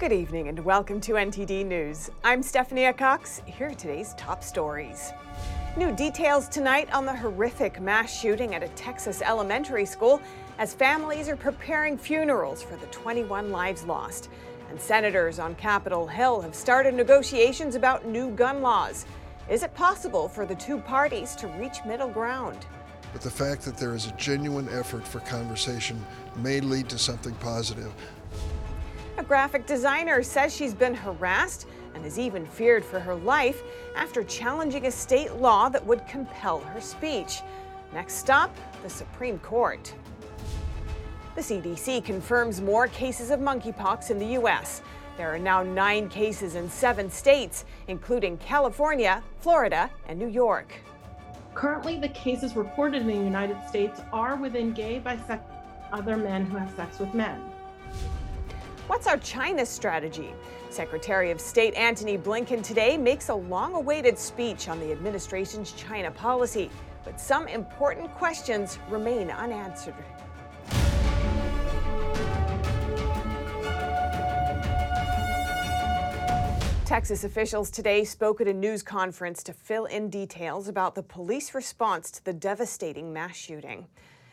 Good evening and welcome to NTD News. I'm Stephanie Cox. Here are today's top stories. New details tonight on the horrific mass shooting at a Texas elementary school as families are preparing funerals for the 21 lives lost. And senators on Capitol Hill have started negotiations about new gun laws. Is it possible for the two parties to reach middle ground? But the fact that there is a genuine effort for conversation may lead to something positive. A graphic designer says she's been harassed and is even feared for her life after challenging a state law that would compel her speech. Next stop, the Supreme Court. The CDC confirms more cases of monkeypox in the U.S. There are now nine cases in seven states, including California, Florida, and New York. Currently, the cases reported in the United States are within gay, bisexual, other men who have sex with men. What's our China strategy? Secretary of State Antony Blinken today makes a long awaited speech on the administration's China policy, but some important questions remain unanswered. Texas officials today spoke at a news conference to fill in details about the police response to the devastating mass shooting.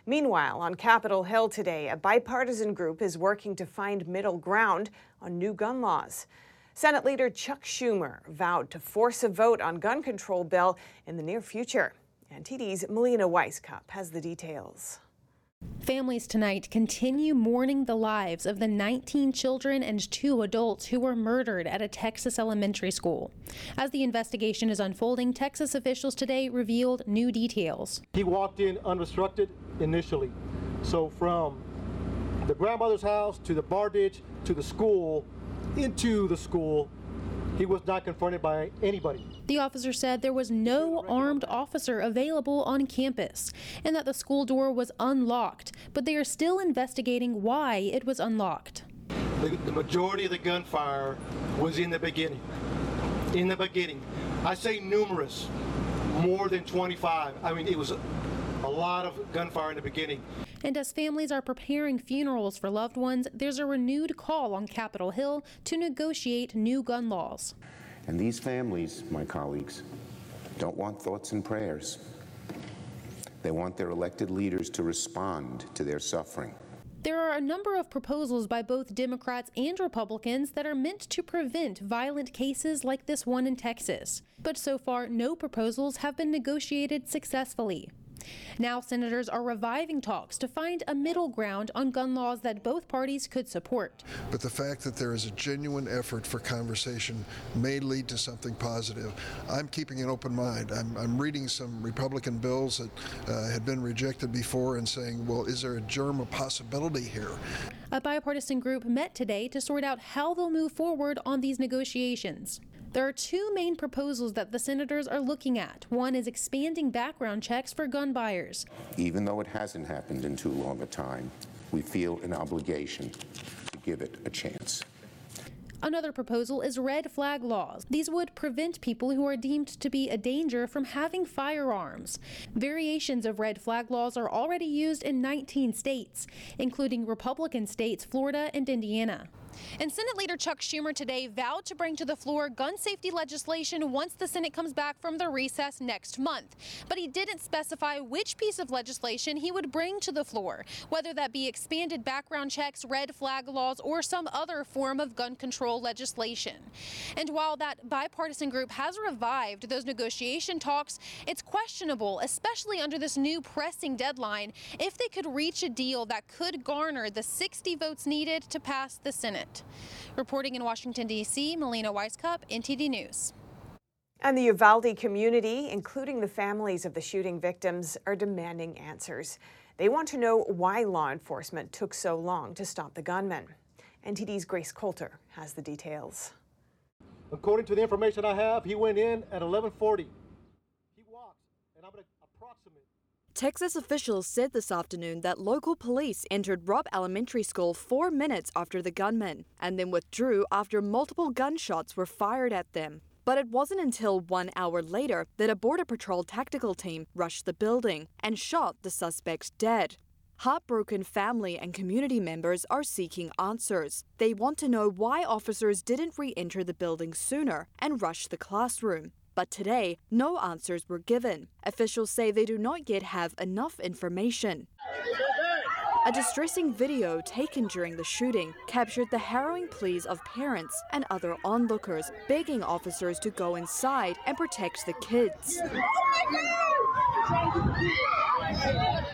Meanwhile, on Capitol Hill today, a bipartisan group is working to find middle ground on new gun laws. Senate leader Chuck Schumer vowed to force a vote on gun control bill in the near future. NTD's Melina Wisecup has the details. Families tonight continue mourning the lives of the 19 children and two adults who were murdered at a Texas elementary school. As the investigation is unfolding, Texas officials today revealed new details. He walked in unrestricted initially. So from the grandmother's house to the bar ditch to the school, into the school, he was not confronted by anybody. The officer said there was no armed officer available on campus and that the school door was unlocked, but they are still investigating why it was unlocked. The, the majority of the gunfire was in the beginning. In the beginning. I say numerous, more than 25. I mean, it was a lot of gunfire in the beginning. And as families are preparing funerals for loved ones, there's a renewed call on Capitol Hill to negotiate new gun laws. And these families, my colleagues, don't want thoughts and prayers. They want their elected leaders to respond to their suffering. There are a number of proposals by both Democrats and Republicans that are meant to prevent violent cases like this one in Texas. But so far, no proposals have been negotiated successfully. Now, senators are reviving talks to find a middle ground on gun laws that both parties could support. But the fact that there is a genuine effort for conversation may lead to something positive. I'm keeping an open mind. I'm, I'm reading some Republican bills that uh, had been rejected before and saying, well, is there a germ of possibility here? A bipartisan group met today to sort out how they'll move forward on these negotiations. There are two main proposals that the senators are looking at. One is expanding background checks for gun buyers. Even though it hasn't happened in too long a time, we feel an obligation to give it a chance. Another proposal is red flag laws. These would prevent people who are deemed to be a danger from having firearms. Variations of red flag laws are already used in 19 states, including Republican states Florida and Indiana. And Senate Leader Chuck Schumer today vowed to bring to the floor gun safety legislation once the Senate comes back from the recess next month. But he didn't specify which piece of legislation he would bring to the floor, whether that be expanded background checks, red flag laws, or some other form of gun control legislation. And while that bipartisan group has revived those negotiation talks, it's questionable, especially under this new pressing deadline, if they could reach a deal that could garner the 60 votes needed to pass the Senate. Reporting in Washington, D.C., Melina Wisecup, NTD News. And the Uvalde community, including the families of the shooting victims, are demanding answers. They want to know why law enforcement took so long to stop the gunman. NTD's Grace Coulter has the details. According to the information I have, he went in at 1140. He walked, and I'm going to approximate. Texas officials said this afternoon that local police entered Robb Elementary School four minutes after the gunman and then withdrew after multiple gunshots were fired at them. But it wasn't until one hour later that a Border Patrol tactical team rushed the building and shot the suspects dead. Heartbroken family and community members are seeking answers. They want to know why officers didn't re enter the building sooner and rush the classroom. But today, no answers were given. Officials say they do not yet have enough information. A distressing video taken during the shooting captured the harrowing pleas of parents and other onlookers begging officers to go inside and protect the kids.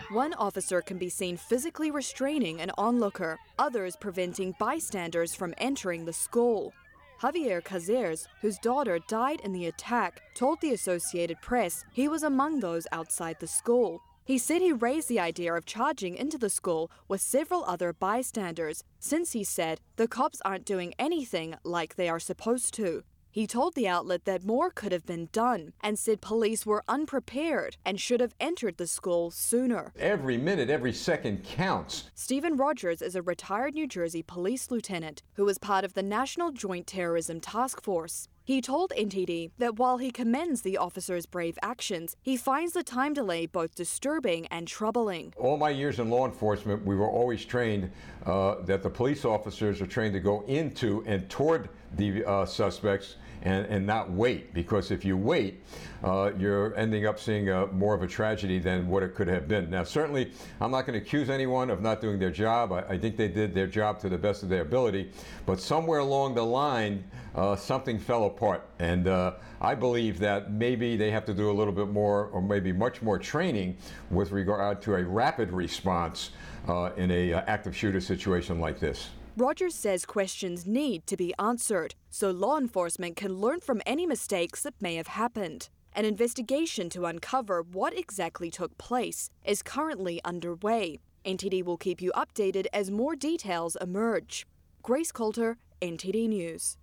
One officer can be seen physically restraining an onlooker, others preventing bystanders from entering the school. Javier Cazares, whose daughter died in the attack, told the Associated Press he was among those outside the school. He said he raised the idea of charging into the school with several other bystanders, since he said the cops aren't doing anything like they are supposed to. He told the outlet that more could have been done and said police were unprepared and should have entered the school sooner. Every minute, every second counts. Stephen Rogers is a retired New Jersey police lieutenant who was part of the National Joint Terrorism Task Force. He told NTD that while he commends the officers' brave actions, he finds the time delay both disturbing and troubling. All my years in law enforcement, we were always trained uh, that the police officers are trained to go into and toward the uh, suspects and, and not wait. Because if you wait, uh, you're ending up seeing a, more of a tragedy than what it could have been. Now, certainly, I'm not going to accuse anyone of not doing their job. I, I, think they did their job to the best of their ability. But somewhere along the line, uh, something fell apart. And uh, I believe that maybe they have to do a little bit more, or maybe much more training with regard to a rapid response uh, in a uh, active shooter situation like this. Rogers says questions need to be answered so law enforcement can learn from any mistakes that may have happened. An investigation to uncover what exactly took place is currently underway. NTD will keep you updated as more details emerge. Grace Coulter, NTD News.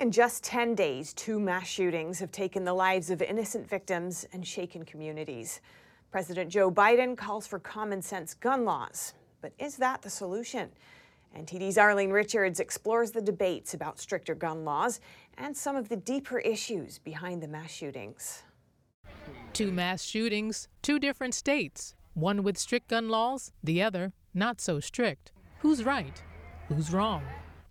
In just 10 days, two mass shootings have taken the lives of innocent victims and shaken communities. President Joe Biden calls for common sense gun laws. But is that the solution? NTD's Arlene Richards explores the debates about stricter gun laws and some of the deeper issues behind the mass shootings. Two mass shootings, two different states, one with strict gun laws, the other not so strict. Who's right? Who's wrong?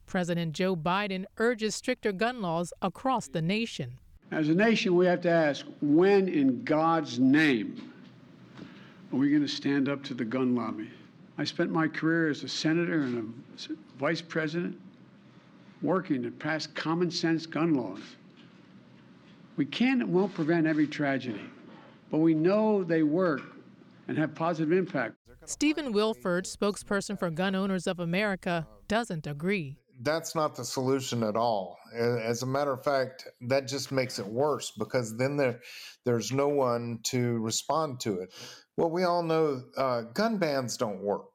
President Joe Biden urges stricter gun laws across the nation. As a nation, we have to ask when, in God's name, are we going to stand up to the gun lobby? I spent my career as a senator and a vice president working to pass common sense gun laws. We can and won't prevent every tragedy, but we know they work and have positive impact. Stephen Willeford, spokesperson for Gun Owners of America, doesn't agree. That's not the solution at all. As a matter of fact, that just makes it worse because then there, there's no one to respond to it. Well, we all know uh, gun bans don't work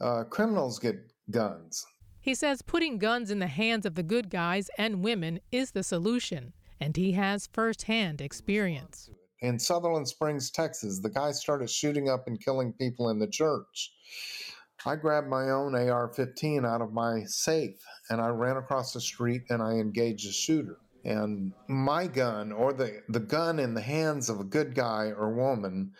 uh, criminals get guns. He says putting guns in the hands of the good guys and women is the solution, and he has firsthand experience. In Sutherland Springs, Texas, the guy started shooting up and killing people in the church. I grabbed my own AR 15 out of my safe and I ran across the street and I engaged the shooter. And my gun, or the, the gun in the hands of a good guy or woman,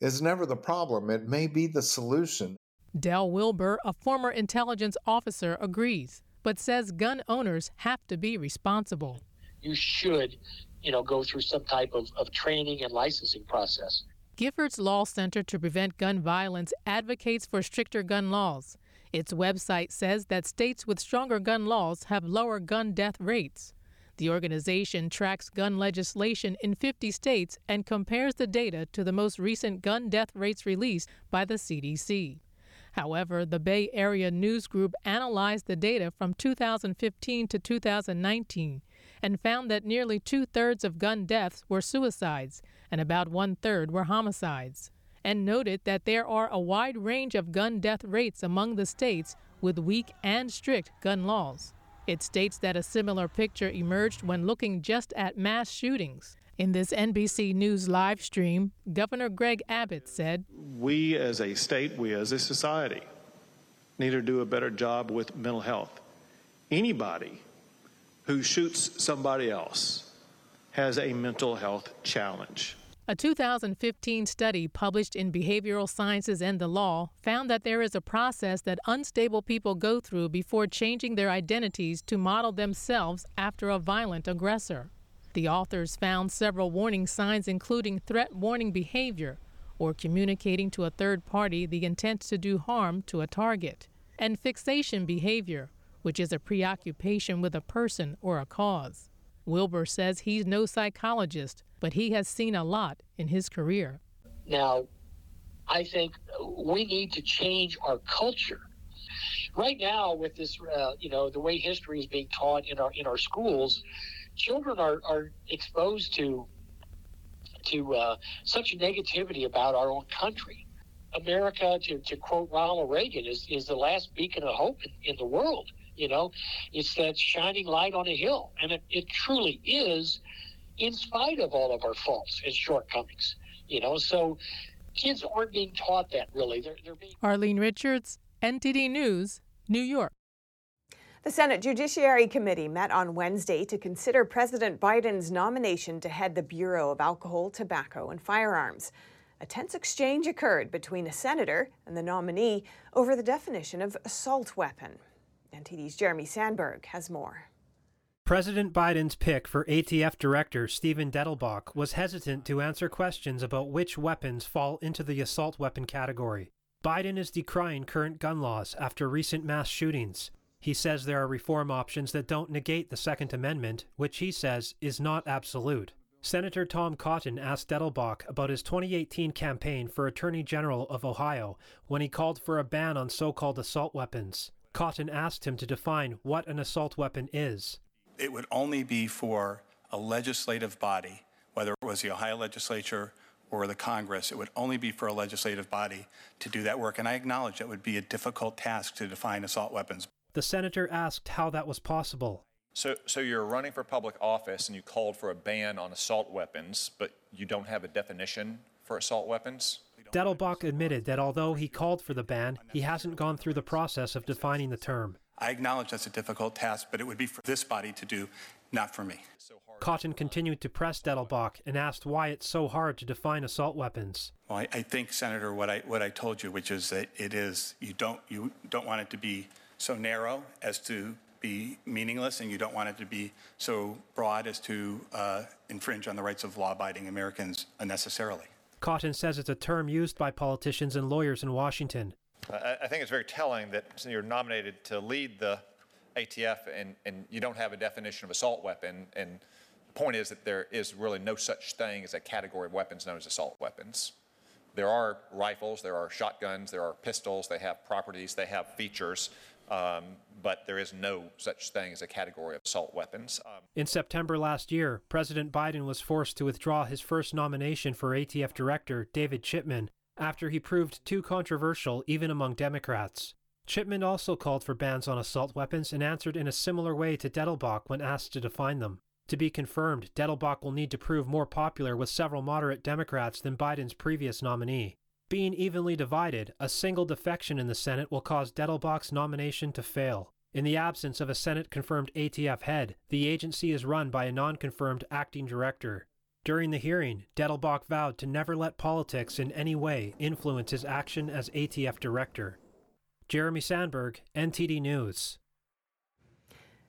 is never the problem. It may be the solution. Del Wilber, a former intelligence officer, agrees, but says gun owners have to be responsible. You should, you know, go through some type of, of training and licensing process. Giffords Law Center to Prevent Gun Violence advocates for stricter gun laws. Its website says that states with stronger gun laws have lower gun death rates. The organization tracks gun legislation in 50 states and compares the data to the most recent gun death rates released by the CDC. However, the Bay Area News Group analyzed the data from 2015 to 2019 and found that nearly two thirds of gun deaths were suicides and about one third were homicides, and noted that there are a wide range of gun death rates among the states with weak and strict gun laws. It states that a similar picture emerged when looking just at mass shootings. In this NBC News live stream, Governor Greg Abbott said, We as a state, we as a society, need to do a better job with mental health. Anybody who shoots somebody else has a mental health challenge. A 2015 study published in Behavioral Sciences and the Law found that there is a process that unstable people go through before changing their identities to model themselves after a violent aggressor. The authors found several warning signs, including threat warning behavior or communicating to a third party the intent to do harm to a target, and fixation behavior, which is a preoccupation with a person or a cause. Wilber says he's no psychologist, but he has seen a lot in his career. Now, I think we need to change our culture. Right now, with this, uh, you know, the way history is being taught in our in our schools, children are, are exposed to to uh, such negativity about our own country. America, to, to quote Ronald Reagan, is, is the last beacon of hope in, in the world. You know, it's that shining light on a hill. And it, it truly is, in spite of all of our faults and shortcomings. You know, so kids aren't being taught that really. They're, they're being. Arlene Richards, NTD News, New York. The Senate Judiciary Committee met on Wednesday to consider President Biden's nomination to head the Bureau of Alcohol, Tobacco, and Firearms. A tense exchange occurred between a senator and the nominee over the definition of assault weapon. NTD's Jeremy Sandberg has more. President Biden's pick for ATF Director Steven Dettelbach was hesitant to answer questions about which weapons fall into the assault weapon category. Biden is decrying current gun laws after recent mass shootings. He says there are reform options that don't negate the Second Amendment, which he says is not absolute. Senator Tom Cotton asked Dettelbach about his 2018 campaign for Attorney General of Ohio when he called for a ban on so called assault weapons. Cotton asked him to define what an assault weapon is. It would only be for a legislative body, whether it was the Ohio legislature or the Congress, it would only be for a legislative body to do that work. And I acknowledge that would be a difficult task to define assault weapons. The senator asked how that was possible. So, so you're running for public office and you called for a ban on assault weapons, but you don't have a definition for assault weapons? Dettelbach admitted that although he called for the ban, he hasn't gone through the process of defining the term. I acknowledge that's a difficult task, but it would be for this body to do, not for me. Cotton continued to press Dettelbach and asked why it's so hard to define assault weapons. Well, I, I think, Senator, what I what I told you, which is that it is you don't you don't want it to be so narrow as to be meaningless, and you don't want it to be so broad as to uh, infringe on the rights of law-abiding Americans unnecessarily. Cotton says it's a term used by politicians and lawyers in Washington. I, I think it's very telling that you're nominated to lead the ATF and, and you don't have a definition of assault weapon. And the point is that there is really no such thing as a category of weapons known as assault weapons. There are rifles, there are shotguns, there are pistols, they have properties, they have features. Um, but there is no such thing as a category of assault weapons. Um, In September last year, President Biden was forced to withdraw his first nomination for ATF Director, David Chipman, after he proved too controversial even among Democrats. Chipman also called for bans on assault weapons and answered in a similar way to Dettelbach when asked to define them. To be confirmed, Dettelbach will need to prove more popular with several moderate Democrats than Biden's previous nominee. Being evenly divided, a single defection in the Senate will cause Dettelbach's nomination to fail. In the absence of a Senate confirmed ATF head, the agency is run by a non confirmed acting director. During the hearing, Dettelbach vowed to never let politics in any way influence his action as ATF director. Jeremy Sandberg, NTD News.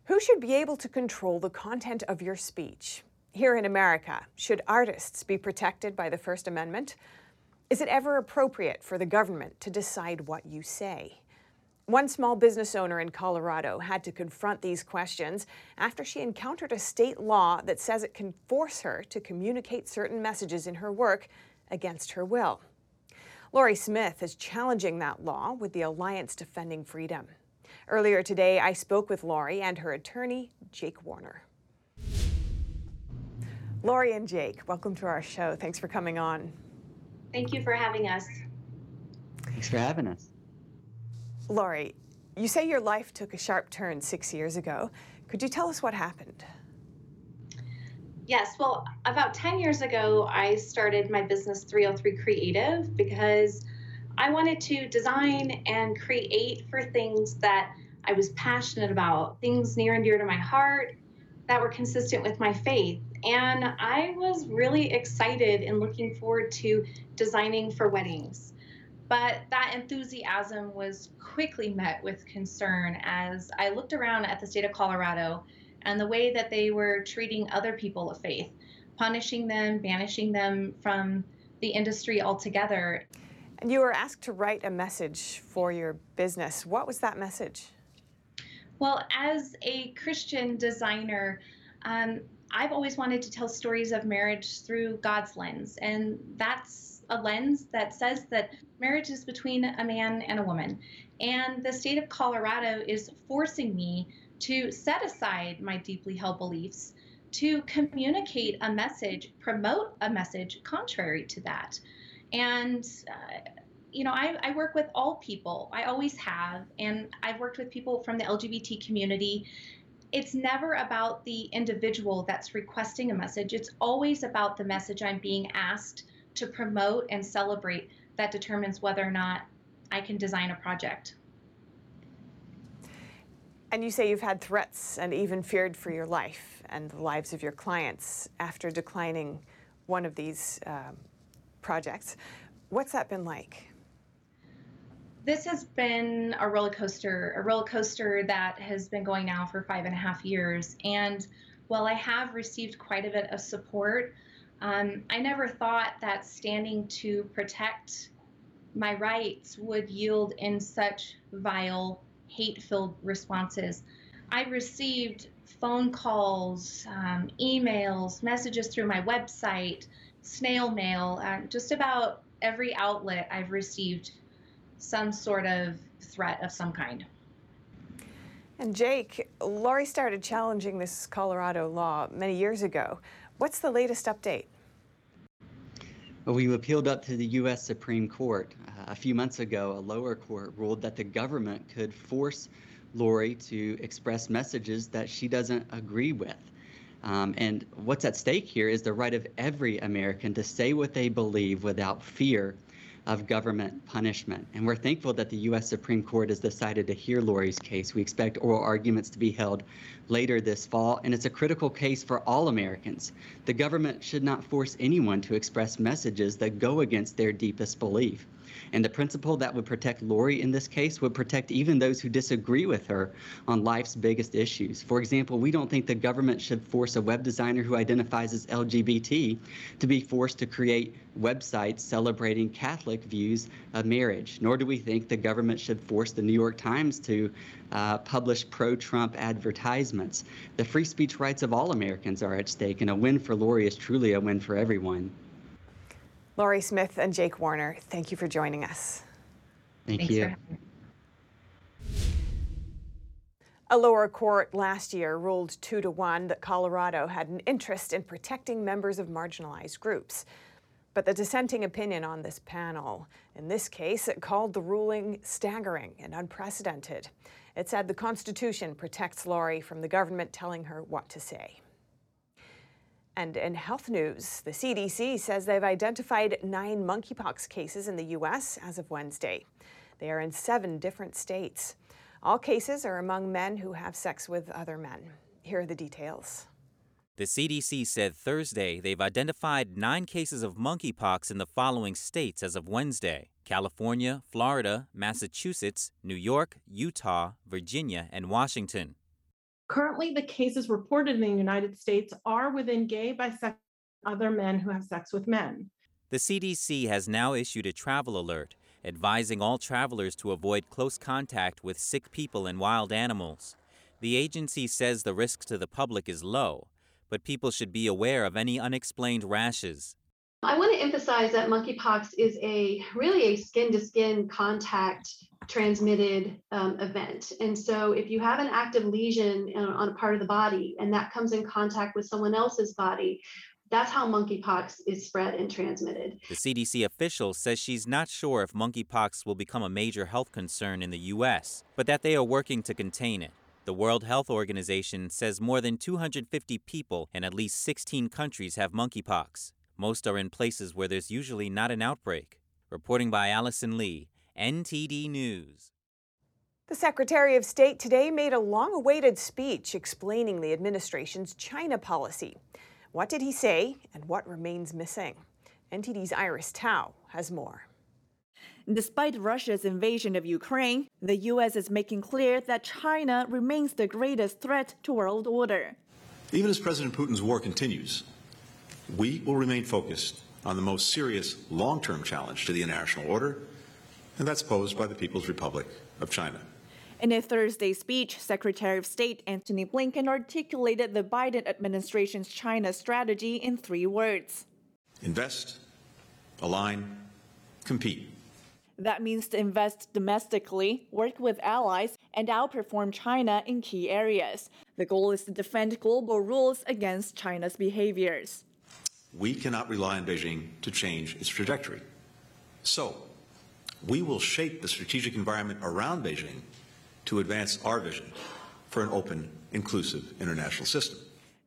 Who should be able to control the content of your speech? Here in America, should artists be protected by the First Amendment? Is it ever appropriate for the government to decide what you say? One small business owner in Colorado had to confront these questions after she encountered a state law that says it can force her to communicate certain messages in her work against her will. Lorie Smith is challenging that law with the Alliance Defending Freedom. Earlier today, I spoke with Lorie and her attorney, Jake Warner. Lorie and Jake, welcome to our show. Thanks for coming on. Thank you for having us. Thanks for having us. Lorie, you say your life took a sharp turn six years ago. Could you tell us what happened? Yes, well, about 10 years ago, I started my business 303 Creative because I wanted to design and create for things that I was passionate about, things near and dear to my heart that were consistent with my faith. and I was really excited and looking forward to designing for weddings. But that enthusiasm was quickly met with concern as I looked around at the state of Colorado and the way that they were treating other people of faith, punishing them, banishing them from the industry altogether. And you were asked to write a message for your business. What was that message? Well, as a Christian designer, um, I've always wanted to tell stories of marriage through God's lens. And that's a lens that says that marriage is between a man and a woman. And the state of Colorado is forcing me to set aside my deeply held beliefs to communicate a message, promote a message contrary to that. And, uh, you know, I, I, work with all people. I always have. And I've worked with people from the LGBT community. It's never about the individual that's requesting a message, it's always about the message I'm being asked to promote and celebrate that determines whether or not I can design a project. And you say you've had threats and even feared for your life and the lives of your clients after declining one of these um, projects. What's that been like? This has been a roller coaster, a roller coaster that has been going now for five and a half years. And while I have received quite a bit of support, um, I never thought that standing to protect my rights would yield in such vile hate filled responses. I received phone calls, um, emails, messages through my website, snail mail, uh, just about every outlet I've received some sort of threat of some kind. And Jake, Lorie started challenging this Colorado law many years ago. What's the latest update? We appealed up to the U.S. Supreme Court. Uh, a few months ago, a lower court ruled that the government could force Lorie to express messages that she doesn't agree with. Um, and what's at stake here is the right of every American to say what they believe without fear of government punishment. And we're thankful that the U.S. Supreme Court has decided to hear Lorie's case. We expect oral arguments to be held later this fall, and it's a critical case for all Americans. The government should not force anyone to express messages that go against their deepest belief. And the principle that would protect Lorie in this case would protect even those who disagree with her on life's biggest issues. For example, we don't think the government should force a web designer who identifies as LGBT to be forced to create websites celebrating Catholic views of marriage, nor do we think the government should force the New York Times to uh, publish pro Trump advertisements. The free speech rights of all Americans are at stake, and a win for Lorie is truly a win for everyone. Lorie Smith and Jake Warner, thank you for joining us. Thank Thanks you. A lower court last year ruled two to one that Colorado had an interest in protecting members of marginalized groups. But the dissenting opinion on this panel, in this case, it called the ruling staggering and unprecedented. It said the Constitution protects Lorie from the government telling her what to say. And in health news, the CDC says they've identified nine monkeypox cases in the U.S. as of Wednesday. They are in seven different states. All cases are among men who have sex with other men. Here are the details. The CDC said Thursday they've identified nine cases of monkeypox in the following states as of Wednesday California, Florida, Massachusetts, New York, Utah, Virginia, and Washington. Currently, the cases reported in the United States are within gay, bisexual, other men who have sex with men. The CDC has now issued a travel alert advising all travelers to avoid close contact with sick people and wild animals. The agency says the risk to the public is low, but people should be aware of any unexplained rashes. I want to emphasize that monkeypox is a really a skin to skin contact transmitted um, event. And so, if you have an active lesion on a part of the body and that comes in contact with someone else's body, that's how monkeypox is spread and transmitted. The CDC official says she's not sure if monkeypox will become a major health concern in the U.S., but that they are working to contain it. The World Health Organization says more than 250 people in at least 16 countries have monkeypox. Most are in places where there's usually not an outbreak. Reporting by Allison Lee, NTD News. The Secretary of State today made a long awaited speech explaining the administration's China policy. What did he say, and what remains missing? NTD's Iris Tao has more. Despite Russia's invasion of Ukraine, the U.S. is making clear that China remains the greatest threat to world order. Even as President Putin's war continues, we will remain focused on the most serious long term challenge to the international order, and that's posed by the People's Republic of China. In a Thursday speech, Secretary of State Antony Blinken articulated the Biden administration's China strategy in three words invest, align, compete. That means to invest domestically, work with allies, and outperform China in key areas. The goal is to defend global rules against China's behaviors. We cannot rely on Beijing to change its trajectory. So, we will shape the strategic environment around Beijing to advance our vision for an open, inclusive international system.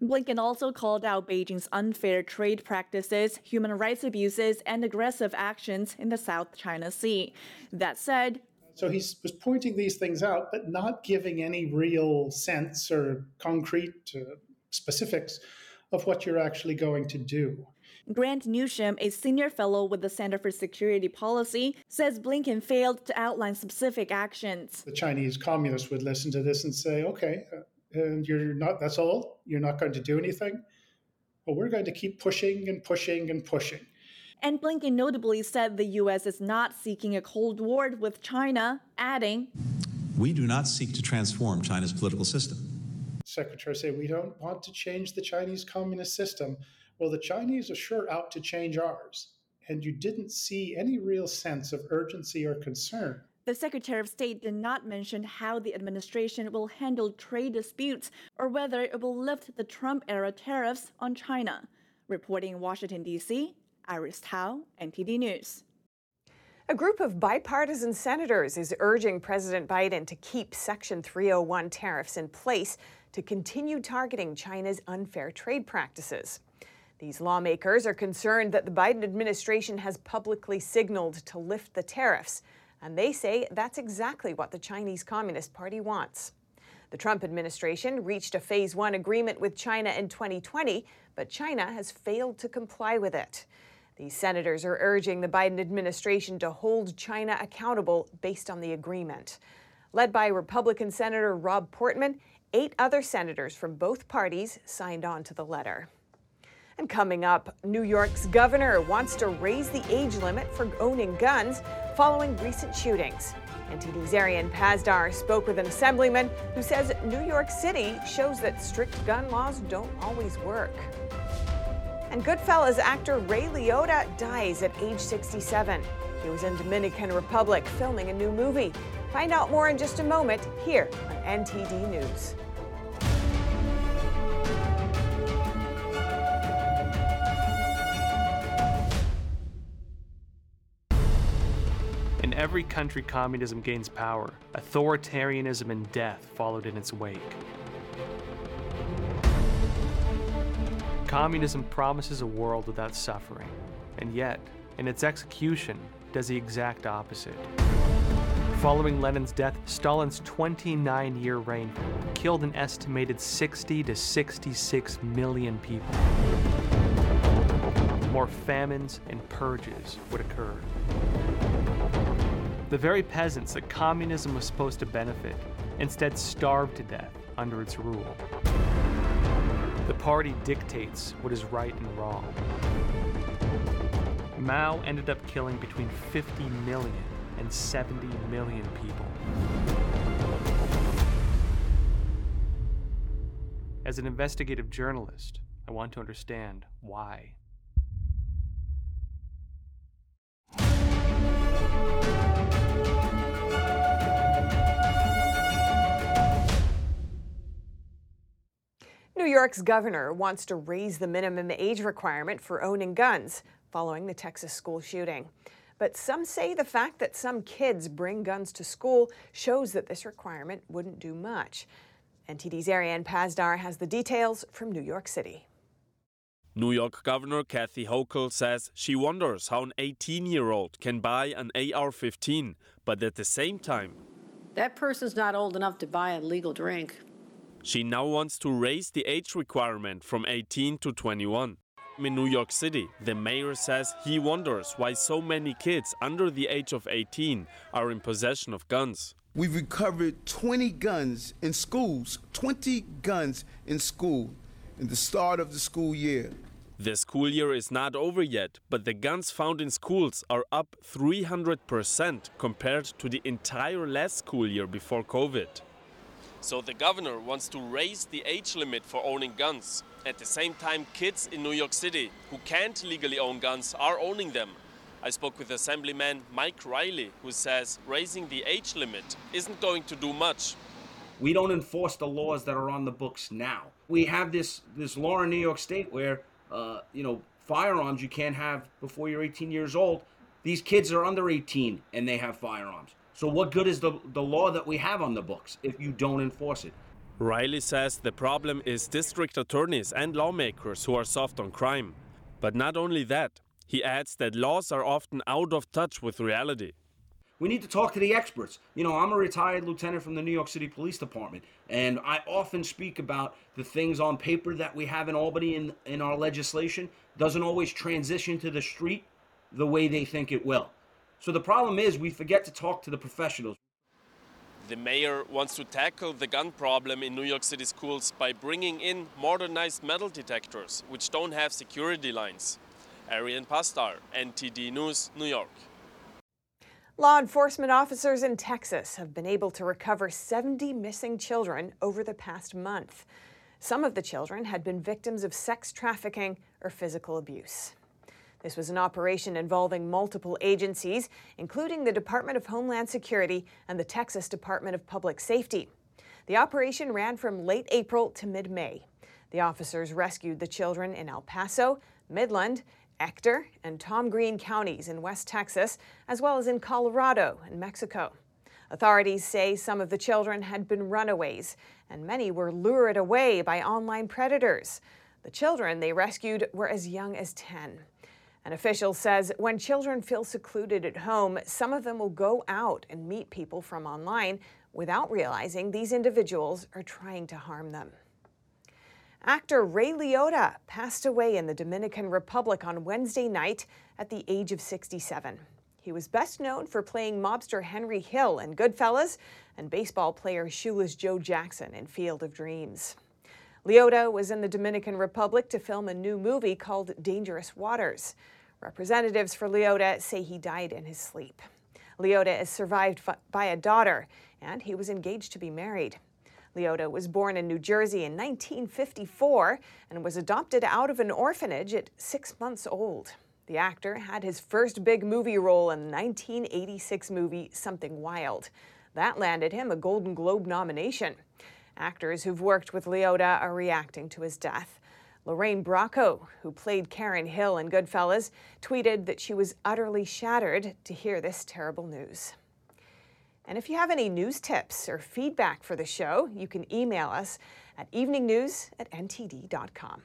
Blinken also called out Beijing's unfair trade practices, human rights abuses, and aggressive actions in the South China Sea. That said, so he was pointing these things out, but not giving any real sense or concrete uh, specifics of what you're actually going to do. Grant Newsham, a senior fellow with the Center for Security Policy, says Blinken failed to outline specific actions. The Chinese communists would listen to this and say, okay, uh, and you're not, that's all? You're not going to do anything? Well, we're going to keep pushing and pushing and pushing. And Blinken notably said the U.S. is not seeking a Cold War with China, adding, We do not seek to transform China's political system. Secretary said, We don't want to change the Chinese communist system. Well, the Chinese are sure out to change ours. And you didn't see any real sense of urgency or concern. The Secretary of State did not mention how the administration will handle trade disputes or whether it will lift the Trump era tariffs on China. Reporting in Washington, D.C., Iris Tao, NTD News. A group of bipartisan senators is urging President Biden to keep Section 301 tariffs in place to continue targeting China's unfair trade practices. These lawmakers are concerned that the Biden administration has publicly signaled to lift the tariffs and they say that's exactly what the Chinese Communist Party wants. The Trump administration reached a phase one agreement with China in 2020, but China has failed to comply with it. These senators are urging the Biden administration to hold China accountable based on the agreement. Led by Republican Senator Rob Portman, eight other senators from both parties signed on to the letter. And coming up, New York's governor wants to raise the age limit for owning guns following recent shootings. NTD's Arian Pazdar spoke with an assemblyman who says New York City shows that strict gun laws don't always work. And Goodfellas actor Ray Liotta dies at age 67. He was in Dominican Republic filming a new movie. Find out more in just a moment here on NTD News. In every country communism gains power, authoritarianism and death followed in its wake. Communism promises a world without suffering, and yet, in its execution, does the exact opposite. Following Lenin's death, Stalin's 29 year reign killed an estimated 60 to 66 million people. More famines and purges would occur. The very peasants that communism was supposed to benefit instead starved to death under its rule. The party dictates what is right and wrong. Mao ended up killing between 50 million and 70 million people. As an investigative journalist, I want to understand why. New York's governor wants to raise the minimum age requirement for owning guns following the Texas school shooting. But some say the fact that some kids bring guns to school shows that this requirement wouldn't do much. NTD's Ariane Pazdar has the details from New York City. New York Governor Kathy Hochul says she wonders how an 18 year old can buy an AR 15, but at the same time, that person's not old enough to buy a legal drink. She now wants to raise the age requirement from 18 to 21. In New York City, the mayor says he wonders why so many kids under the age of 18 are in possession of guns. We've recovered 20 guns in schools, 20 guns in school in the start of the school year. The school year is not over yet, but the guns found in schools are up 300% compared to the entire last school year before COVID. So the governor wants to raise the age limit for owning guns. At the same time, kids in New York City who can't legally own guns are owning them. I spoke with Assemblyman Mike Reilly, who says raising the age limit isn't going to do much. We don't enforce the laws that are on the books now. We have this this law in New York State where uh, you know firearms you can't have before you're 18 years old. These kids are under 18 and they have firearms. So what good is the the law that we have on the books if you don't enforce it? Reilly says the problem is district attorneys and lawmakers who are soft on crime. But not only that, he adds that laws are often out of touch with reality. We need to talk to the experts. You know, I'm a retired lieutenant from the New York City Police Department, and I often speak about the things on paper that we have in Albany in, in our legislation doesn't always transition to the street the way they think it will. So the problem is we forget to talk to the professionals. The mayor wants to tackle the gun problem in New York City schools by bringing in modernized metal detectors, which don't have security lines. Arian Pazdar, NTD News, New York. Law enforcement officers in Texas have been able to recover 70 missing children over the past month. Some of the children had been victims of sex trafficking or physical abuse. This was an operation involving multiple agencies, including the Department of Homeland Security and the Texas Department of Public Safety. The operation ran from late April to mid May. The officers rescued the children in El Paso, Midland, Ector, and Tom Green counties in West Texas, as well as in Colorado and Mexico. Authorities say some of the children had been runaways, and many were lured away by online predators. The children they rescued were as young as 10. An official says when children feel secluded at home, some of them will go out and meet people from online without realizing these individuals are trying to harm them. Actor Ray Liotta passed away in the Dominican Republic on Wednesday night at the age of 67. He was best known for playing mobster Henry Hill in Goodfellas and baseball player Shoeless Joe Jackson in Field of Dreams. Liotta was in the Dominican Republic to film a new movie called Dangerous Waters. Representatives for Liotta say he died in his sleep. Liotta is survived by a daughter, and he was engaged to be married. Liotta was born in New Jersey in 1954 and was adopted out of an orphanage at six months old. The actor had his first big movie role in the 1986 movie Something Wild. That landed him a Golden Globe nomination. Actors who've worked with Liotta are reacting to his death. Lorraine Bracco, who played Karen Hill in Goodfellas, tweeted that she was utterly shattered to hear this terrible news. And if you have any news tips or feedback for the show, you can email us at eveningnews at ntd.com.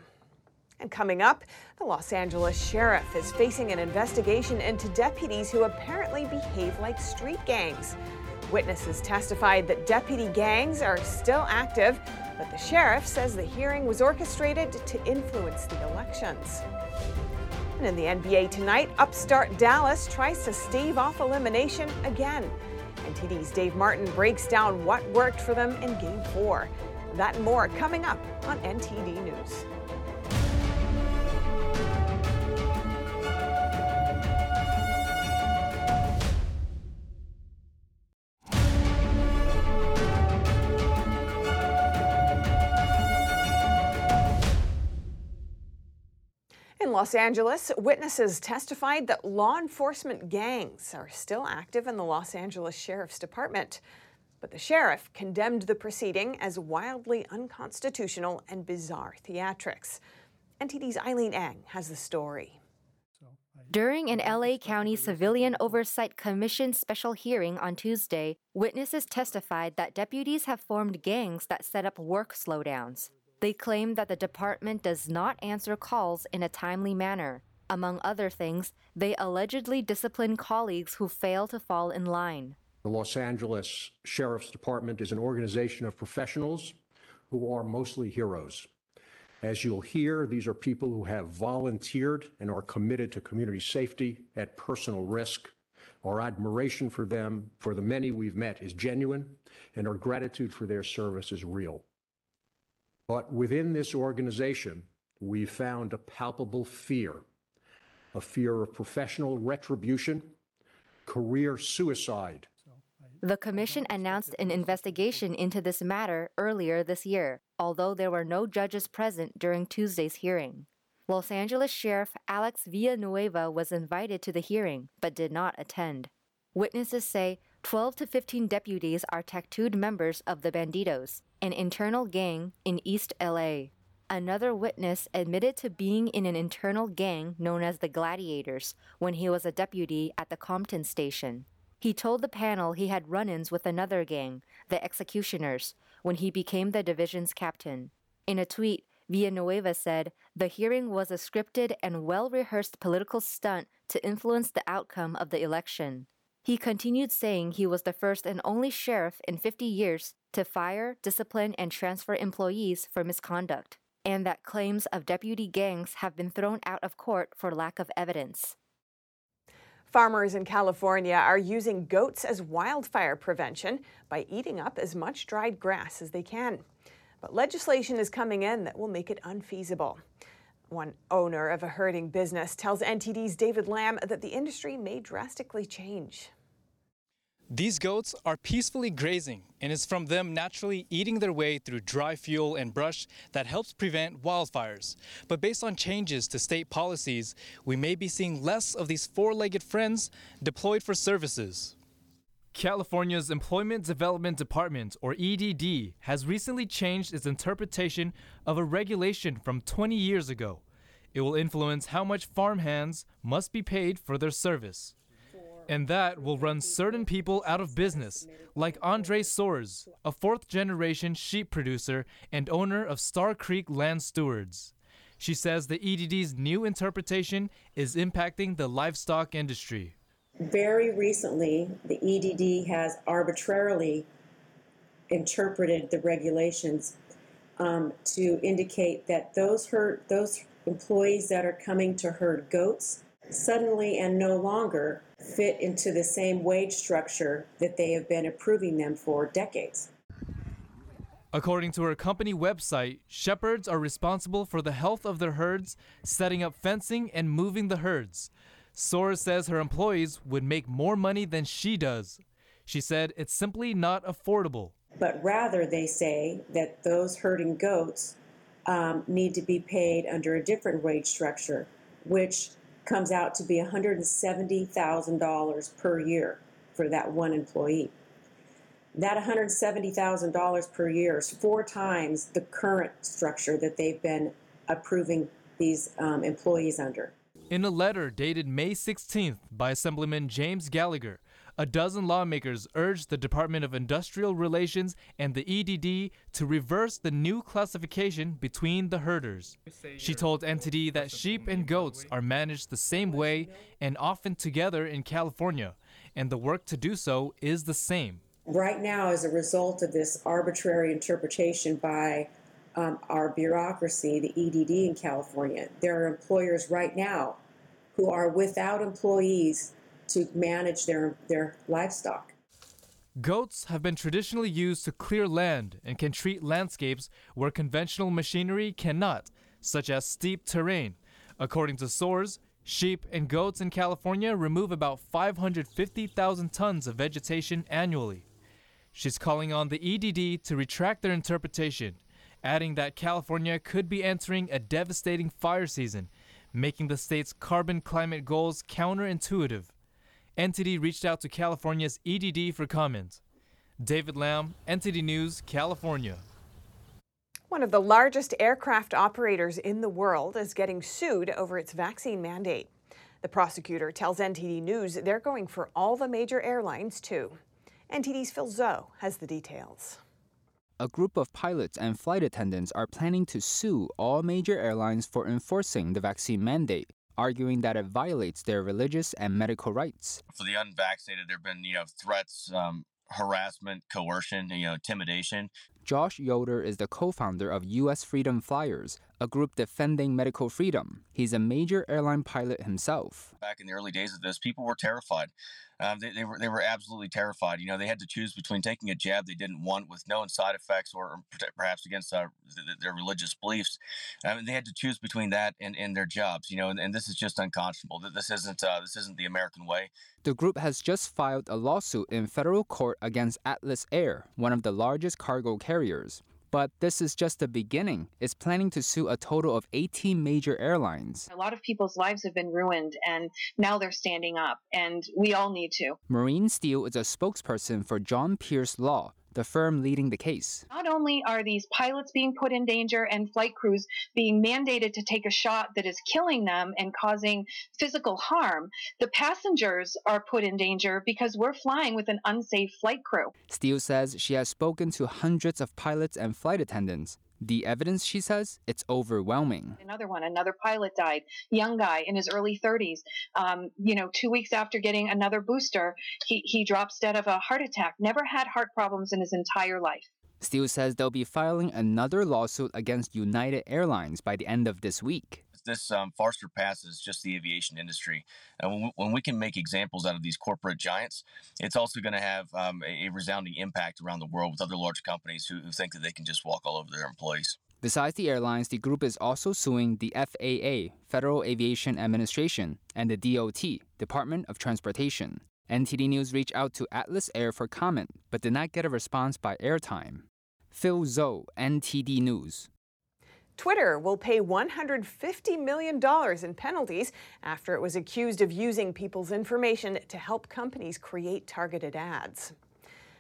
And coming up, the Los Angeles sheriff is facing an investigation into deputies who apparently behave like street gangs. Witnesses testified that deputy gangs are still active, but the sheriff says the hearing was orchestrated to influence the elections. And in the NBA tonight, upstart Dallas tries to stave off elimination again. NTD's Dave Martin breaks down what worked for them in Game 4. That and more coming up on NTD News. In Los Angeles, witnesses testified that law enforcement gangs are still active in the Los Angeles Sheriff's Department. But the sheriff condemned the proceeding as wildly unconstitutional and bizarre theatrics. NTD's Eileen Eng has the story. During an LA County Civilian Oversight Commission special hearing on Tuesday, witnesses testified that deputies have formed gangs that set up work slowdowns. They claim that the department does not answer calls in a timely manner. Among other things, they allegedly discipline colleagues who fail to fall in line. The Los Angeles Sheriff's Department is an organization of professionals who are mostly heroes. As you'll hear, these are people who have volunteered and are committed to community safety at personal risk. Our admiration for them, for the many we've met, is genuine, and our gratitude for their service is real. But within this organization, we found a palpable fear a fear of professional retribution, career suicide. The commission announced an investigation into this matter earlier this year, although there were no judges present during Tuesday's hearing. Los Angeles Sheriff Alex Villanueva was invited to the hearing but did not attend. Witnesses say 12 to 15 deputies are tattooed members of the Bandidos, an internal gang in East LA. Another witness admitted to being in an internal gang known as the Gladiators when he was a deputy at the Compton station. He told the panel he had run ins with another gang, the Executioners, when he became the division's captain. In a tweet, Villanueva said the hearing was a scripted and well rehearsed political stunt to influence the outcome of the election. He continued saying he was the first and only sheriff in 50 years to fire, discipline, and transfer employees for misconduct and that claims of deputy gangs have been thrown out of court for lack of evidence. Farmers in California are using goats as wildfire prevention by eating up as much dried grass as they can. But legislation is coming in that will make it unfeasible. One owner of a herding business tells NTD's David Lamb that the industry may drastically change. These goats are peacefully grazing, and it's from them naturally eating their way through dry fuel and brush that helps prevent wildfires. But based on changes to state policies, we may be seeing less of these four legged friends deployed for services. California's Employment Development Department, or EDD, has recently changed its interpretation of a regulation from 20 years ago. It will influence how much farmhands must be paid for their service and that will run certain people out of business, like Andrée Soares, a fourth generation sheep producer and owner of Star Creek Land Stewards. She says the EDD's new interpretation is impacting the livestock industry. Very recently, the EDD has arbitrarily interpreted the regulations um, to indicate that those herd, those employees that are coming to herd goats suddenly and no longer fit into the same wage structure that they have been approving them for decades. According to her company website, shepherds are responsible for the health of their herds, setting up fencing, and moving the herds. Soares says her employees would make more money than she does. She said it's simply not affordable. But rather, they say that those herding goats um, need to be paid under a different wage structure, which comes out to be $170,000 per year for that one employee. That $170,000 per year is four times the current structure that they've been approving these um, employees under. In a letter dated May 16th by Assemblyman James Gallagher, a dozen lawmakers urged the Department of Industrial Relations and the EDD to reverse the new classification between the herders. She told NTD that sheep and goats are managed the same way and often together in California, and the work to do so is the same. Right now, as a result of this arbitrary interpretation by um, our bureaucracy, the EDD in California, there are employers right now who are without employees to manage their, their livestock. Goats have been traditionally used to clear land and can treat landscapes where conventional machinery cannot, such as steep terrain. According to Soares, sheep and goats in California remove about 550,000 tons of vegetation annually. She's calling on the EDD to retract their interpretation, adding that California could be entering a devastating fire season, making the state's carbon climate goals counterintuitive. NTD reached out to California's EDD for comment. David Lamb, NTD News, California. One of the largest aircraft operators in the world is getting sued over its vaccine mandate. The prosecutor tells NTD News they're going for all the major airlines, too. NTD's Phil Zhou has the details. A group of pilots and flight attendants are planning to sue all major airlines for enforcing the vaccine mandate arguing that it violates their religious and medical rights. For the unvaccinated, there have been, you know, threats, um, harassment, coercion, you know, intimidation. Josh Yoder is the co founder of U.S. Freedom Flyers, a group defending medical freedom. He's a major airline pilot himself. Back in the early days of this, people were terrified. Um, they, they, were they were absolutely terrified. You know, they had to choose between taking a jab they didn't want with known side effects, or perhaps against uh, their religious beliefs. Um, they had to choose between that and, and their jobs. You know, and, and this is just unconscionable. This isn't uh, this isn't the American way. The group has just filed a lawsuit in federal court against Atlas Air, one of the largest cargo carriers. But this is just the beginning. It's planning to sue a total of 18 major airlines. A lot of people's lives have been ruined, and now they're standing up, and we all need to. Marine Steele is a spokesperson for John Pierce Law, the firm leading the case. Not only are these pilots being put in danger and flight crews being mandated to take a shot that is killing them and causing physical harm, the passengers are put in danger because we're flying with an unsafe flight crew. Steele says she has spoken to hundreds of pilots and flight attendants the evidence, she says, it's overwhelming. Another one, another pilot died, young guy in his early 30s. Um, you know, two weeks after getting another booster, he, he drops dead of a heart attack. Never had heart problems in his entire life. Steele says they'll be filing another lawsuit against United Airlines by the end of this week this um, far surpasses just the aviation industry. And when we, when we, can make examples out of these corporate giants, it's also going to have um, a, a, resounding impact around the world with other large companies who, who think that they can just walk all over their employees. Besides the airlines, the group is also suing the FAA, Federal Aviation Administration, and the DOT, Department of Transportation. NTD News reached out to Atlas Air for comment, but did not get a response by airtime. Phil Zhou, NTD News. Twitter will pay $150 million in penalties after it was accused of using people's information to help companies create targeted ads.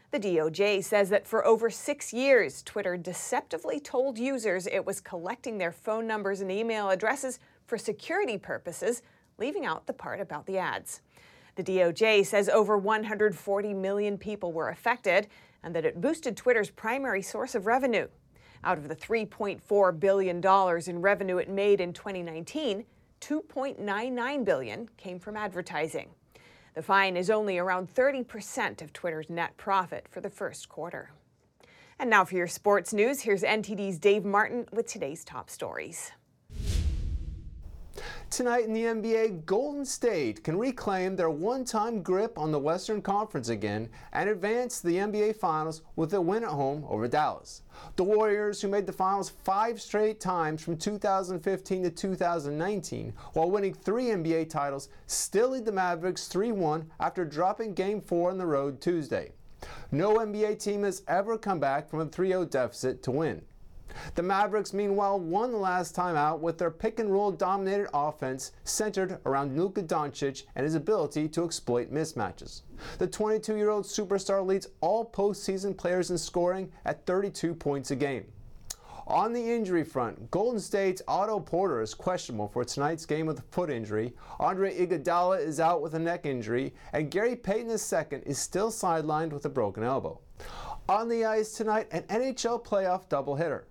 The DOJ says that for over six years, Twitter deceptively told users it was collecting their phone numbers and email addresses for security purposes, leaving out the part about the ads. The DOJ says over 140 million people were affected and that it boosted Twitter's primary source of revenue, out of the $3.4 billion in revenue it made in 2019, 2.99 billion came from advertising. The fine is only around 30% of Twitter's net profit for the first quarter. And now for your sports news, here's NTD's Dave Martin with today's top stories. Tonight in the NBA, Golden State can reclaim their one-time grip on the Western Conference again and advance to the NBA Finals with a win at home over Dallas. The Warriors, who made the finals five straight times from 2015 to 2019, while winning three NBA titles, still lead the Mavericks 3-1 after dropping Game 4 on the road Tuesday. No NBA team has ever come back from a 3-0 deficit to win. The Mavericks, meanwhile, won the last time out with their pick and roll dominated offense centered around Luka Doncic and his ability to exploit mismatches. The 22 year old superstar leads all postseason players in scoring at 32 points a game. On the injury front, Golden State's Otto Porter is questionable for tonight's game with a foot injury. Andre Iguodala is out with a neck injury, and Gary Payton II is still sidelined with a broken elbow. On the ice tonight, an NHL playoff doubleheader.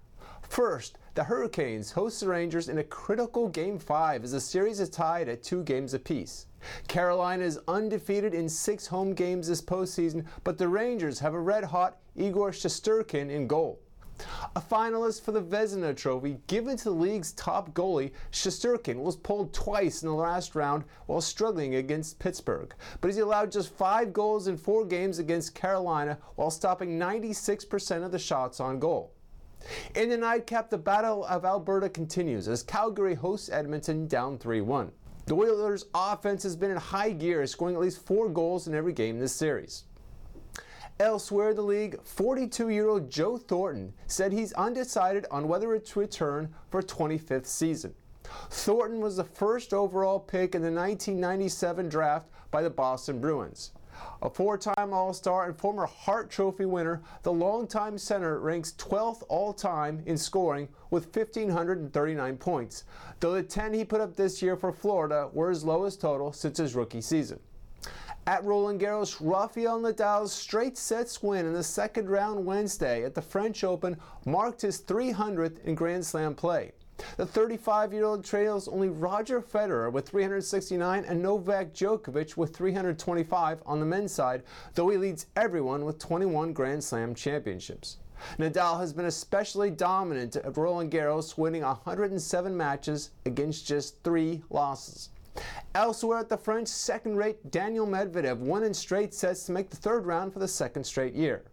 First, the Hurricanes host the Rangers in a critical Game 5 as the series is tied at two games apiece. Carolina is undefeated in six home games this postseason, but the Rangers have a red-hot Igor Shesterkin in goal. A finalist for the Vezina Trophy given to the league's top goalie, Shesterkin was pulled twice in the last round while struggling against Pittsburgh. But he allowed just five goals in four games against Carolina while stopping 96% of the shots on goal. In the nightcap, the Battle of Alberta continues as Calgary hosts Edmonton down 3 1. The Oilers' offense has been in high gear, scoring at least four goals in every game this series. Elsewhere in the league, 42 year old Joe Thornton said he's undecided on whether to return for 25th season. Thornton was the first overall pick in the 1997 draft by the Boston Bruins. A four-time All-Star and former Hart Trophy winner, the longtime center ranks 12th all-time in scoring with 1,539 points, though the 10 he put up this year for Florida were his lowest total since his rookie season. At Roland Garros, Rafael Nadal's straight sets win in the second round Wednesday at the French Open marked his 300th in Grand Slam play. The 35 year old trails only Roger Federer with 369 and Novak Djokovic with 325 on the men's side, though he leads everyone with 21 Grand Slam championships. Nadal has been especially dominant at Roland Garros, winning 107 matches against just three losses. Elsewhere at the French, second-rate Daniil Medvedev won in straight sets to make the third round for the second straight year.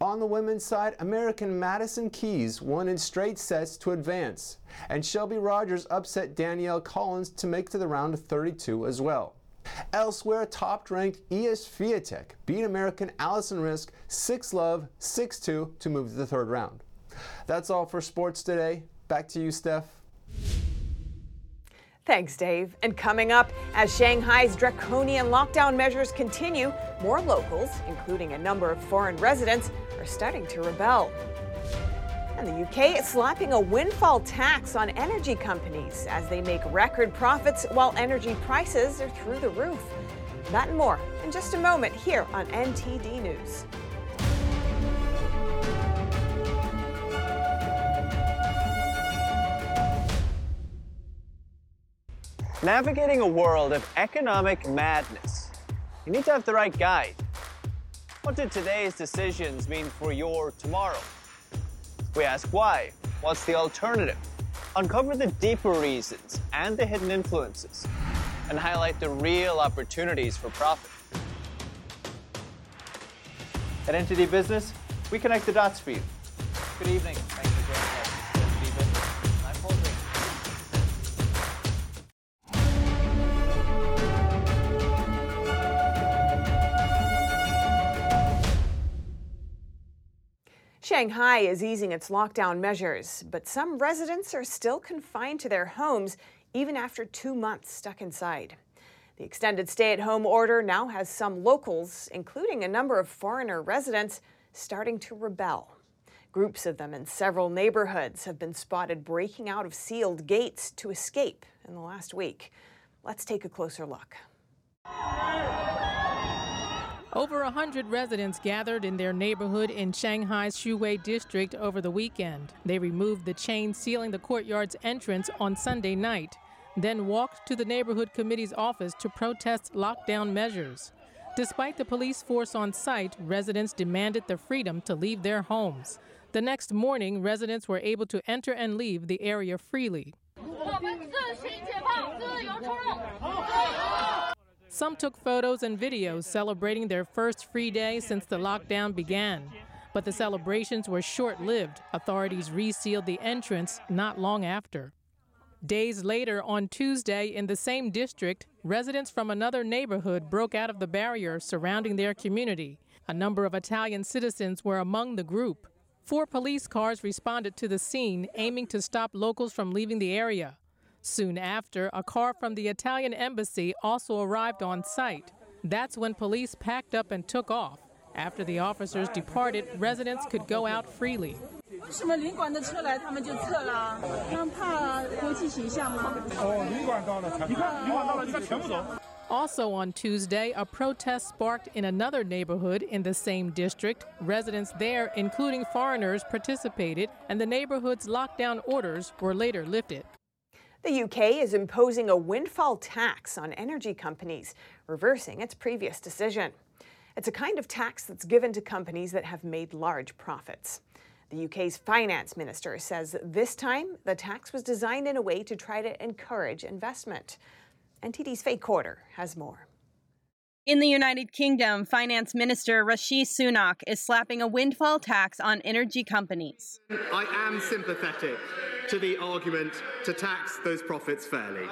On the women's side, American Madison Keys won in straight sets to advance, and Shelby Rogers upset Danielle Collins to make to the round of 32 as well. Elsewhere, top-ranked Iga Swiatek beat American Alison Riske 6-love, 6-2 to move to the third round. That's all for sports today. Back to you, Steph. Thanks, Dave. And coming up, as Shanghai's draconian lockdown measures continue, more locals, including a number of foreign residents, starting to rebel. And the UK is slapping a windfall tax on energy companies as they make record profits while energy prices are through the roof. That and more in just a moment here on NTD News. Navigating a world of economic madness, you need to have the right guide. What do today's decisions mean for your tomorrow? We ask why. What's the alternative? Uncover the deeper reasons and the hidden influences, and highlight the real opportunities for profit. At NTD Business, we connect the dots for you. Good evening. Shanghai is easing its lockdown measures, but some residents are still confined to their homes even after two months stuck inside. The extended stay at home order now has some locals, including a number of foreigner residents, starting to rebel. Groups of them in several neighborhoods have been spotted breaking out of sealed gates to escape in the last week. Let's take a closer look. Over a hundred residents gathered in their neighborhood in Shanghai's Xuhui district over the weekend. They removed the chain sealing the courtyard's entrance on Sunday night, then walked to the neighborhood committee's office to protest lockdown measures. Despite the police force on site, residents demanded the freedom to leave their homes. The next morning, residents were able to enter and leave the area freely. Some took photos and videos celebrating their first free day since the lockdown began. But the celebrations were short lived. Authorities resealed the entrance not long after. Days later, on Tuesday, in the same district, residents from another neighborhood broke out of the barrier surrounding their community. A number of Italian citizens were among the group. Four police cars responded to the scene, aiming to stop locals from leaving the area. Soon after, a car from the Italian embassy also arrived on site. That's when police packed up and took off. After the officers departed, residents could go out freely. 为什么领馆的车来他们就撤了？他们怕国际形象吗？哦，领馆到了才，你看领馆到了，你看全部走。 Also on Tuesday, a protest sparked in another neighborhood in the same district. Residents there, including foreigners, participated, and the neighborhood's lockdown orders were later lifted. The UK is imposing a windfall tax on energy companies, reversing its previous decision. It's a kind of tax that's given to companies that have made large profits. The UK's finance minister says this time the tax was designed in a way to try to encourage investment. NTD's Faye Quarter has more. In the United Kingdom, Finance Minister Rishi Sunak is slapping a windfall tax on energy companies. I am sympathetic to the argument to tax those profits fairly.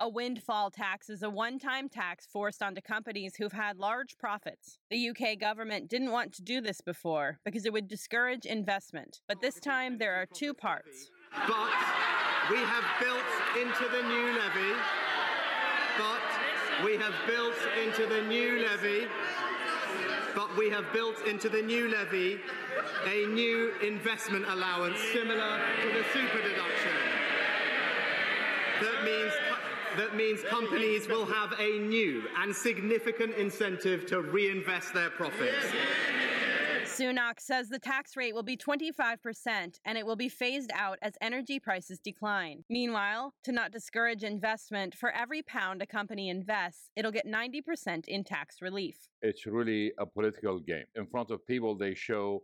A windfall tax is a one time tax forced onto companies who've had large profits. The UK government didn't want to do this before because it would discourage investment. But this time there are two parts. But we have built into the new levy, but we have built into the new levy, but we have built into the new levy a new investment allowance similar to the super deduction. That means that means companies will have a new and significant incentive to reinvest their profits. Sunak says the tax rate will be 25% and it will be phased out as energy prices decline. Meanwhile, to not discourage investment, for every pound a company invests, it'll get 90% in tax relief. It's really a political game. In front of people, they show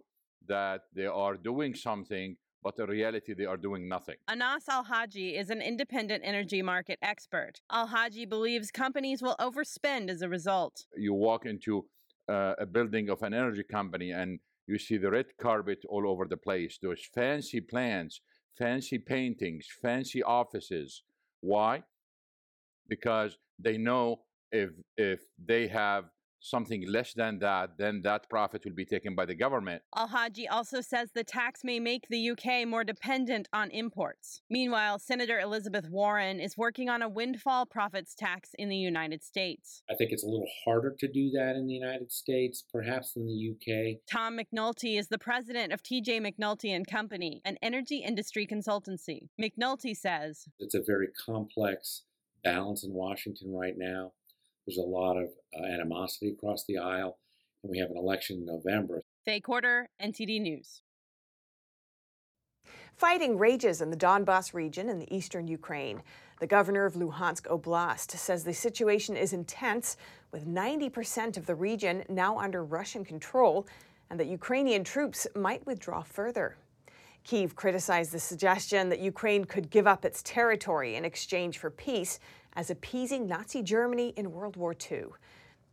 that they are doing something, but in reality, they are doing nothing. Anas Al Haji is an independent energy market expert. Al Haji believes companies will overspend as a result. You walk into uh, a building of an energy company and you see the red carpet all over the place, those fancy plants, fancy paintings, fancy offices. Why? Because they know if if they have something less than that, then that profit will be taken by the government. Al Haji also says the tax may make the UK more dependent on imports. Meanwhile, Senator Elizabeth Warren is working on a windfall profits tax in the United States. I think it's a little harder to do that in the United States, perhaps than the UK. Tom McNulty is the president of TJ McNulty and Company, an energy industry consultancy. McNulty says it's a very complex balance in Washington right now. There's a lot of uh, animosity across the aisle, and we have an election in November. Faye Quarter, NTD News. Fighting rages in the Donbass region in the eastern Ukraine. The governor of Luhansk Oblast says the situation is intense, with 90% of the region now under Russian control, and that Ukrainian troops might withdraw further. Kiev criticized the suggestion that Ukraine could give up its territory in exchange for peace as appeasing Nazi Germany in World War II.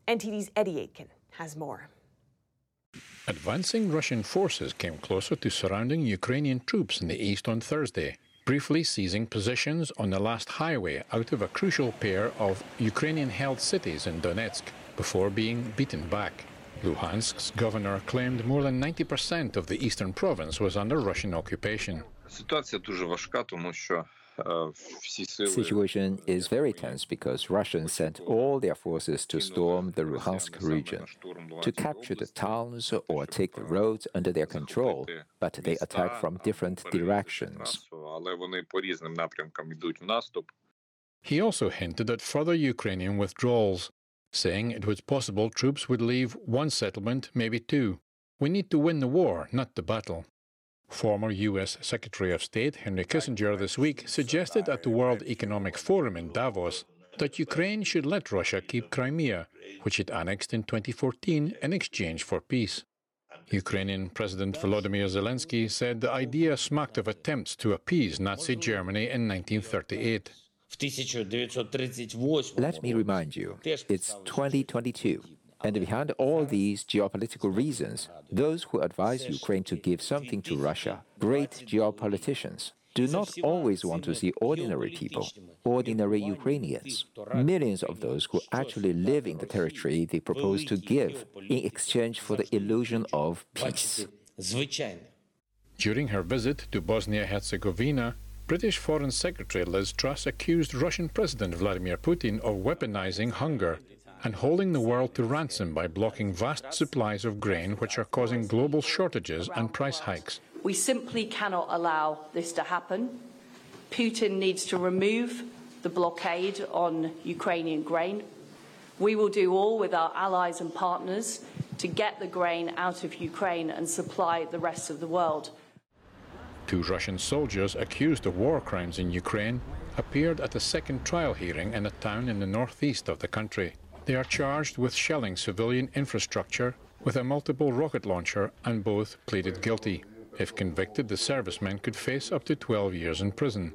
NTD's Eddie Aitken has more. Advancing Russian forces came closer to surrounding Ukrainian troops in the east on Thursday, briefly seizing positions on the last highway out of a crucial pair of Ukrainian held cities in Donetsk before being beaten back. Luhansk's governor claimed more than 90% of the eastern province was under Russian occupation. Ситуація дуже важка, тому що situation is very tense because Russians sent all their forces to storm the Luhansk region, to capture the towns or take the roads under their control, but they attack from different directions. He also hinted at further Ukrainian withdrawals, saying it was possible troops would leave one settlement, maybe two. We need to win the war, not the battle. Former US Secretary of State Henry Kissinger this week suggested at the World Economic Forum in Davos that Ukraine should let Russia keep Crimea, which it annexed in 2014 in exchange for peace. Ukrainian President Volodymyr Zelensky said the idea smacked of attempts to appease Nazi Germany in 1938. Let me remind you, it's 2022. And behind all these geopolitical reasons, those who advise Ukraine to give something to Russia, great geopoliticians, do not always want to see ordinary people, ordinary Ukrainians, millions of those who actually live in the territory they propose to give in exchange for the illusion of peace. During her visit to Bosnia Herzegovina, British Foreign Secretary Liz Truss accused Russian President Vladimir Putin of weaponizing hunger and holding the world to ransom by blocking vast supplies of grain which are causing global shortages and price hikes. We simply cannot allow this to happen. Putin needs to remove the blockade on Ukrainian grain. We will do all with our allies and partners to get the grain out of Ukraine and supply the rest of the world. Two Russian soldiers accused of war crimes in Ukraine appeared at a second trial hearing in a town in the northeast of the country. They are charged with shelling civilian infrastructure with a multiple rocket launcher and both pleaded guilty. If convicted, the servicemen could face up to 12 years in prison.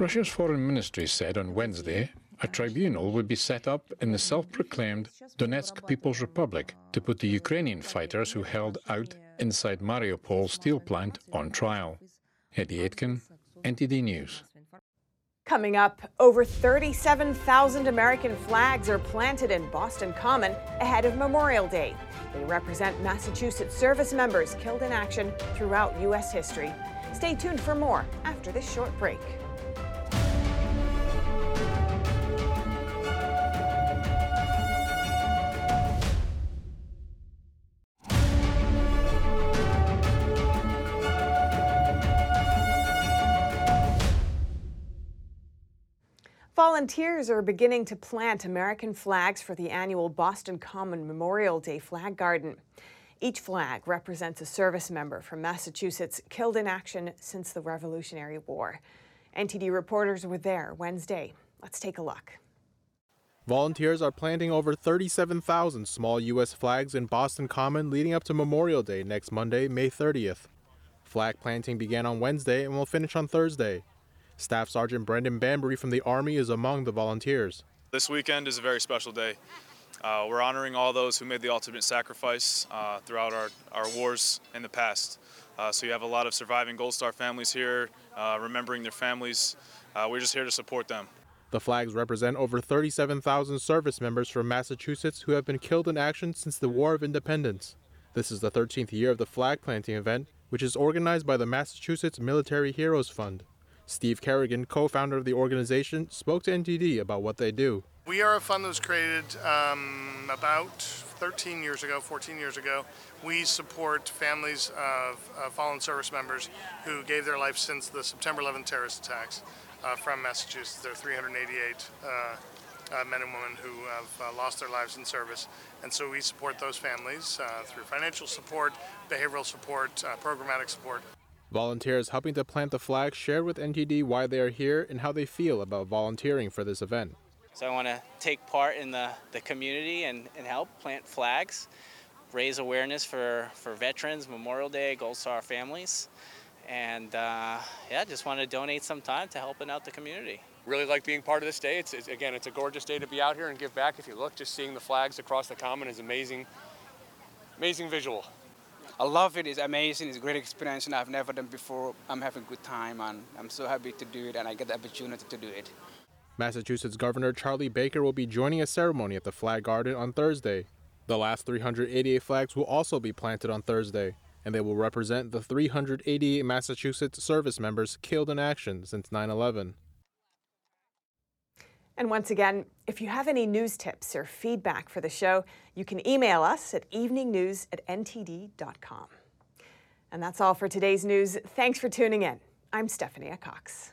Russia's foreign ministry said on Wednesday a tribunal would be set up in the self-proclaimed Donetsk People's Republic to put the Ukrainian fighters who held out inside Mariupol steel plant on trial. Eddie Aitken, NTD News. Coming up, over 37,000 American flags are planted in Boston Common ahead of Memorial Day. They represent Massachusetts service members killed in action throughout U.S. history. Stay tuned for more after this short break. Volunteers are beginning to plant American flags for the annual Boston Common Memorial Day Flag Garden. Each flag represents a service member from Massachusetts killed in action since the Revolutionary War. NTD reporters were there Wednesday. Let's take a look. Volunteers are planting over 37,000 small U.S. flags in Boston Common leading up to Memorial Day next Monday, May 30th. Flag planting began on Wednesday and will finish on Thursday. Staff Sergeant Brendan Bambury from the Army is among the volunteers. This weekend is a very special day. Uh, we're honoring all those who made the ultimate sacrifice uh, throughout our, our wars in the past. Uh, so you have a lot of surviving Gold Star families here, uh, remembering their families. Uh, we're just here to support them. The flags represent over 37,000 service members from Massachusetts who have been killed in action since the War of Independence. This is the 13th year of the flag planting event, which is organized by the Massachusetts Military Heroes Fund. Steve Kerrigan, co founder of the organization, spoke to NTD about what they do. We are a fund that was created um, about 13 years ago, 14 years ago. We support families of uh, fallen service members who gave their life since the September 11 terrorist attacks uh, from Massachusetts. There are 388 uh, uh, men and women who have uh, lost their lives in service. And so we support those families uh, through financial support, behavioral support, programmatic support. Volunteers helping to plant the flag shared with NTD why they are here and how they feel about volunteering for this event. So I want to take part in the, the community and, and help plant flags, raise awareness for, for veterans, Memorial Day, Gold Star families, and uh, yeah, just want to donate some time to helping out the community. Really like being part of this day. It's, it's, again, it's a gorgeous day to be out here and give back. If you look, just seeing the flags across the common is amazing, amazing visual. I love it. It's amazing. It's a great experience, and I've never done before. I'm having a good time, and I'm so happy to do it, and I get the opportunity to do it. Massachusetts Governor Charlie Baker will be joining a ceremony at the Flag Garden on Thursday. The last 388 flags will also be planted on Thursday, and they will represent the 388 Massachusetts service members killed in action since 9 11. And once again, if you have any news tips or feedback for the show, you can email us at eveningnews at ntd.com. And that's all for today's news. Thanks for tuning in. I'm Stephanie Cox.